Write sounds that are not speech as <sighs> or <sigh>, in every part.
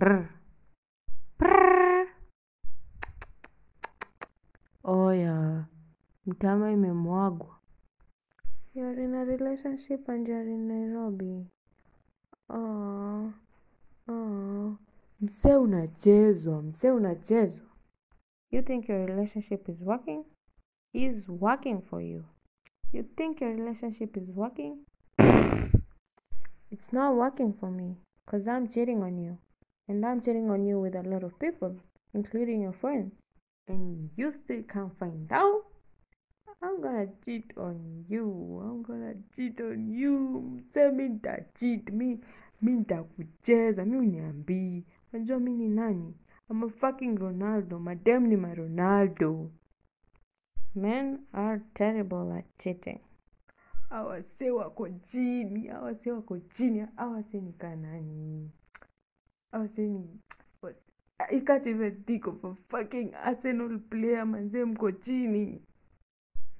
R. Prrr. Oya, mtama imemwagwa. You're in a relationship and you're in Nairobi. Oh, oh. Msee unachezwa, msee unachezwa. You think your relationship is working? Is working for you. You think your relationship is working? <laughs> it's not working for me because I'm cheating on you. And I'm cheating on you with a lot of people, including your friends. And you still can't find out? I'm gonna cheat on you. I'm gonna cheat on you. Msee mi nitacheat. Mi, mi nitakucheza. Mi uniambii. Unajua mi ni nani? I'm a fucking Ronaldo. Madem ni ma Ronaldo. Men are terrible at cheating. Awase wako chini, awase wako chini, awase ni kanani. Oh, Awase ni I can't even think of a fucking Arsenal player manze mko chini.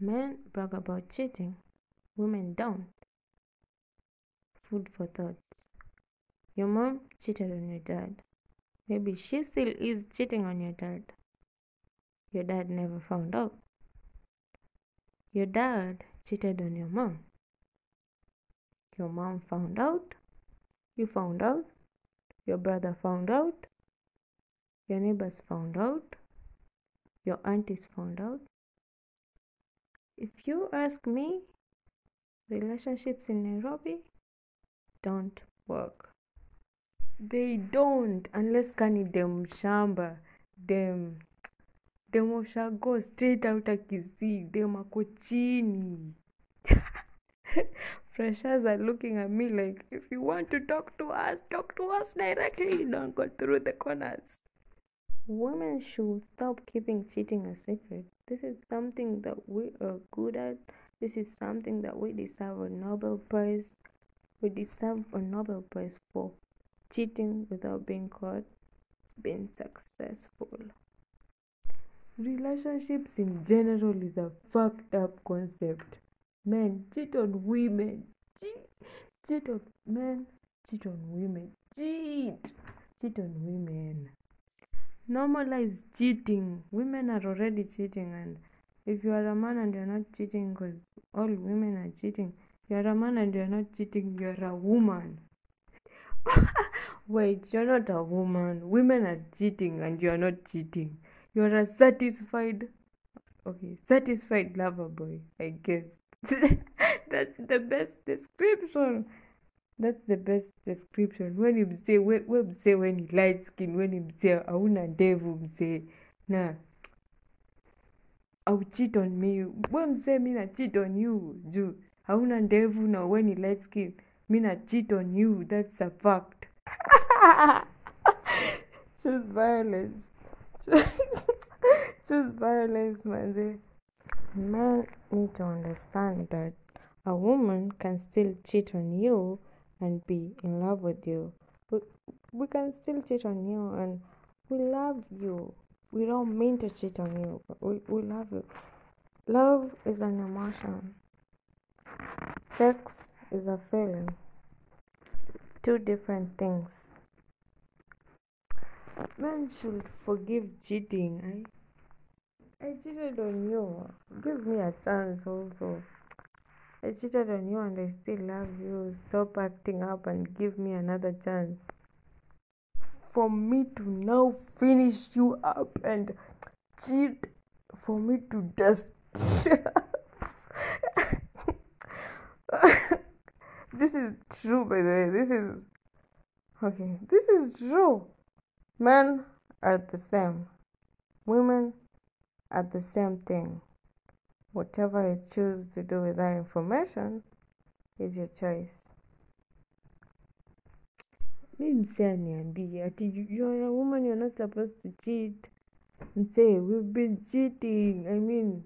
Men brag about cheating, women don't. Food for thought. Your mom cheated on your dad. Maybe she still is cheating on your dad. Your dad never found out. Your dad cheated on your mom. Your mom found out. You found out. Your brother found out. Your neighbors found out. Your aunties found out. If you ask me, relationships in Nairobi don't work. They don't unless kani dem shamba dem dem ushago straight out Kisii dem ako chini. <laughs> <laughs> Freshers are looking at me like if you want to talk to us, talk to us directly. <laughs> Don't go through the corners. Women should stop keeping cheating a secret. This is something that we are good at. This is something that we deserve a Nobel Prize. We deserve a Nobel Prize for cheating without being caught. It's been successful. Relationships in general is a fucked up concept. Men cheat on women. Cheat, cheat on men. Cheat on women. Cheat. Cheat on women. Normalize cheating. Women are already cheating, and if you are a man and you're not cheating because all women are cheating, you're a man and you're not cheating, you're a woman. <laughs> Wait, you're not a woman. Women are cheating and you're not cheating. You're a satisfied, okay, satisfied lover boy, I guess. That's the best description. That's the best description. When you say when, when say when you light skin, when you say hauna ndevu mzee. na au cheat on me. When msee mi na cheat on you juu hauna ndevu na when you light skin, mi na cheat on you. That's a fact. <laughs> Choose violence. <laughs> Choose violence, manze. Men need to understand that a woman can still cheat on you and be in love with you. We, we can still cheat on you and we love you. We don't mean to cheat on you, but we, we love you. Love is an emotion. Sex is a feeling. Two different things. Men should forgive cheating. I, I cheated on you. Give me a chance also. I cheated on you and I still love you. Stop acting up and give me another chance. For me to now finish you up and cheat, for me to just. <laughs> this is true, by the way. This is. Okay, this is true. Men are the same, women are the same thing. Whatever you choose to do with that information is your choice. Mi msee aniambie you're a woman you're not supposed to cheat. Msee, we've been cheating. I mean,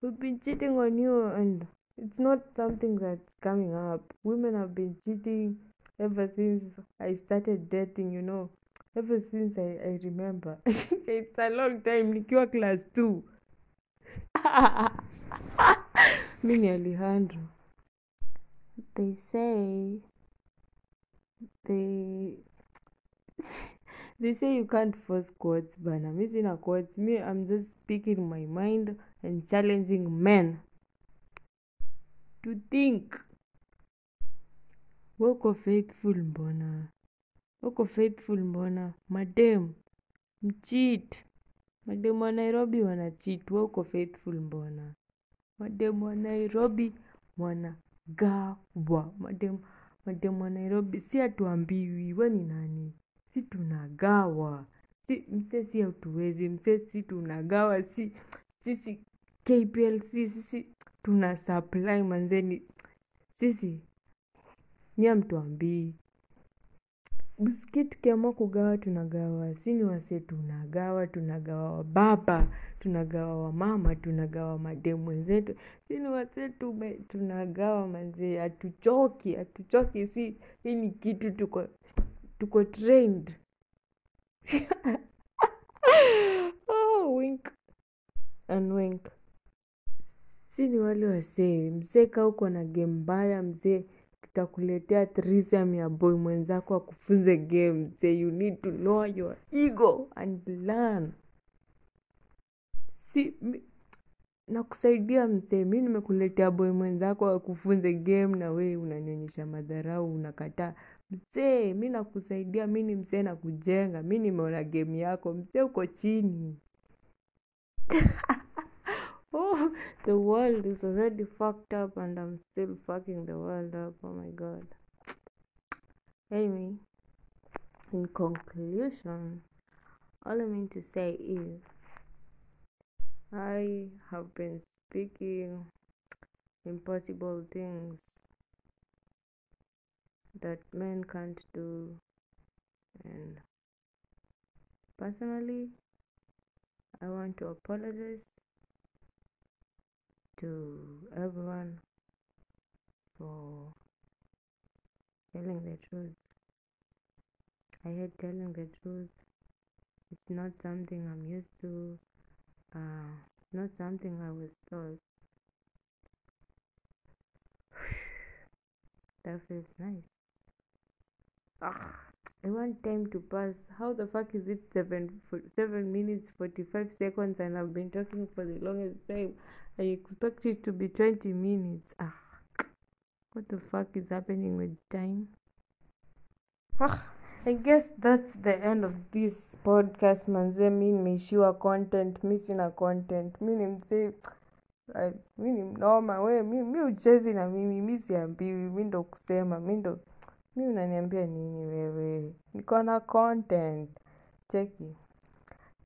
we've been cheating on you and it's not something that's coming up. Women have been cheating ever since I started dating, you know. Ever since I, I remember. <laughs> it's a long time nikiwa class 2. <laughs> Mi ni Alejandro. They say they <laughs> they say you can't force quotes bana mi sina quotes me i'm just speaking my mind and challenging men to think wako faithful mbona wako faithful mbona? Madem mcheat. Mademu wa nairobi wanachit wako faithful mbona? Mademu wa nairobi wanagawa mademu madem wa nairobi si hatuambiwi. We ni nani? Si tunagawa. Si mse si hatuwezi. Mse si tunagawa. Si sisi kplc sisi tuna supply manzeni sisi hamtuambii Buski tukiamua kugawa tunagawa, si ni wase tunagawa, tunagawa wababa, tunagawa wamama, tunagawa mademu wenzetu, si ni tume tunagawa manze, hatuchoki, hatuchoki, si hii ni kitu tuko tuko trained. <laughs> oh, wink and wink. Si ni wale wasee, mzee kaa uko na game mbaya mzee tutakuletea threesome ya boy mwenzako akufunze game say you need to lower your ego and learn. Si nakusaidia mzee mi nimekuletea boy mwenzako akufunze game na wee unanionyesha madharau unakataa. Mzee mi nakusaidia mi ni mzee na kujenga mi nimeona game yako. Mzee uko chini <laughs> oh, <laughs> the world is already fucked up and I'm still fucking the world up. Oh my god. Anyway, in conclusion, all I mean to say is I have been speaking impossible things that men can't do, and personally, I want to apologize to everyone for telling the truth. I hate telling the truth. It's not something I'm used to. Uh, not something I was taught. <sighs> that feels nice. Ah, I want time to pass. How the fuck is it seven seven minutes forty five seconds and I've been talking for the longest time? I expect it to be twenty minutes. Ah, what the fuck is happening with time? Ah, I guess that's the end of this podcast manze. Mi nimeishiwa content, mi sina content. Mi ni msee Ay, mi ni mnoma we mi, mi uchezi na mimi mi siambiwi mi ndo kusema mi ndo mi unaniambia nini wewe? Niko na content. Cheki.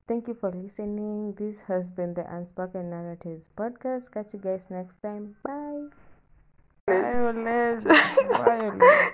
Thank you for listening. This has been the unspoken narratives podcast. Catch you guys next time. Bye. Violence. <laughs> Violence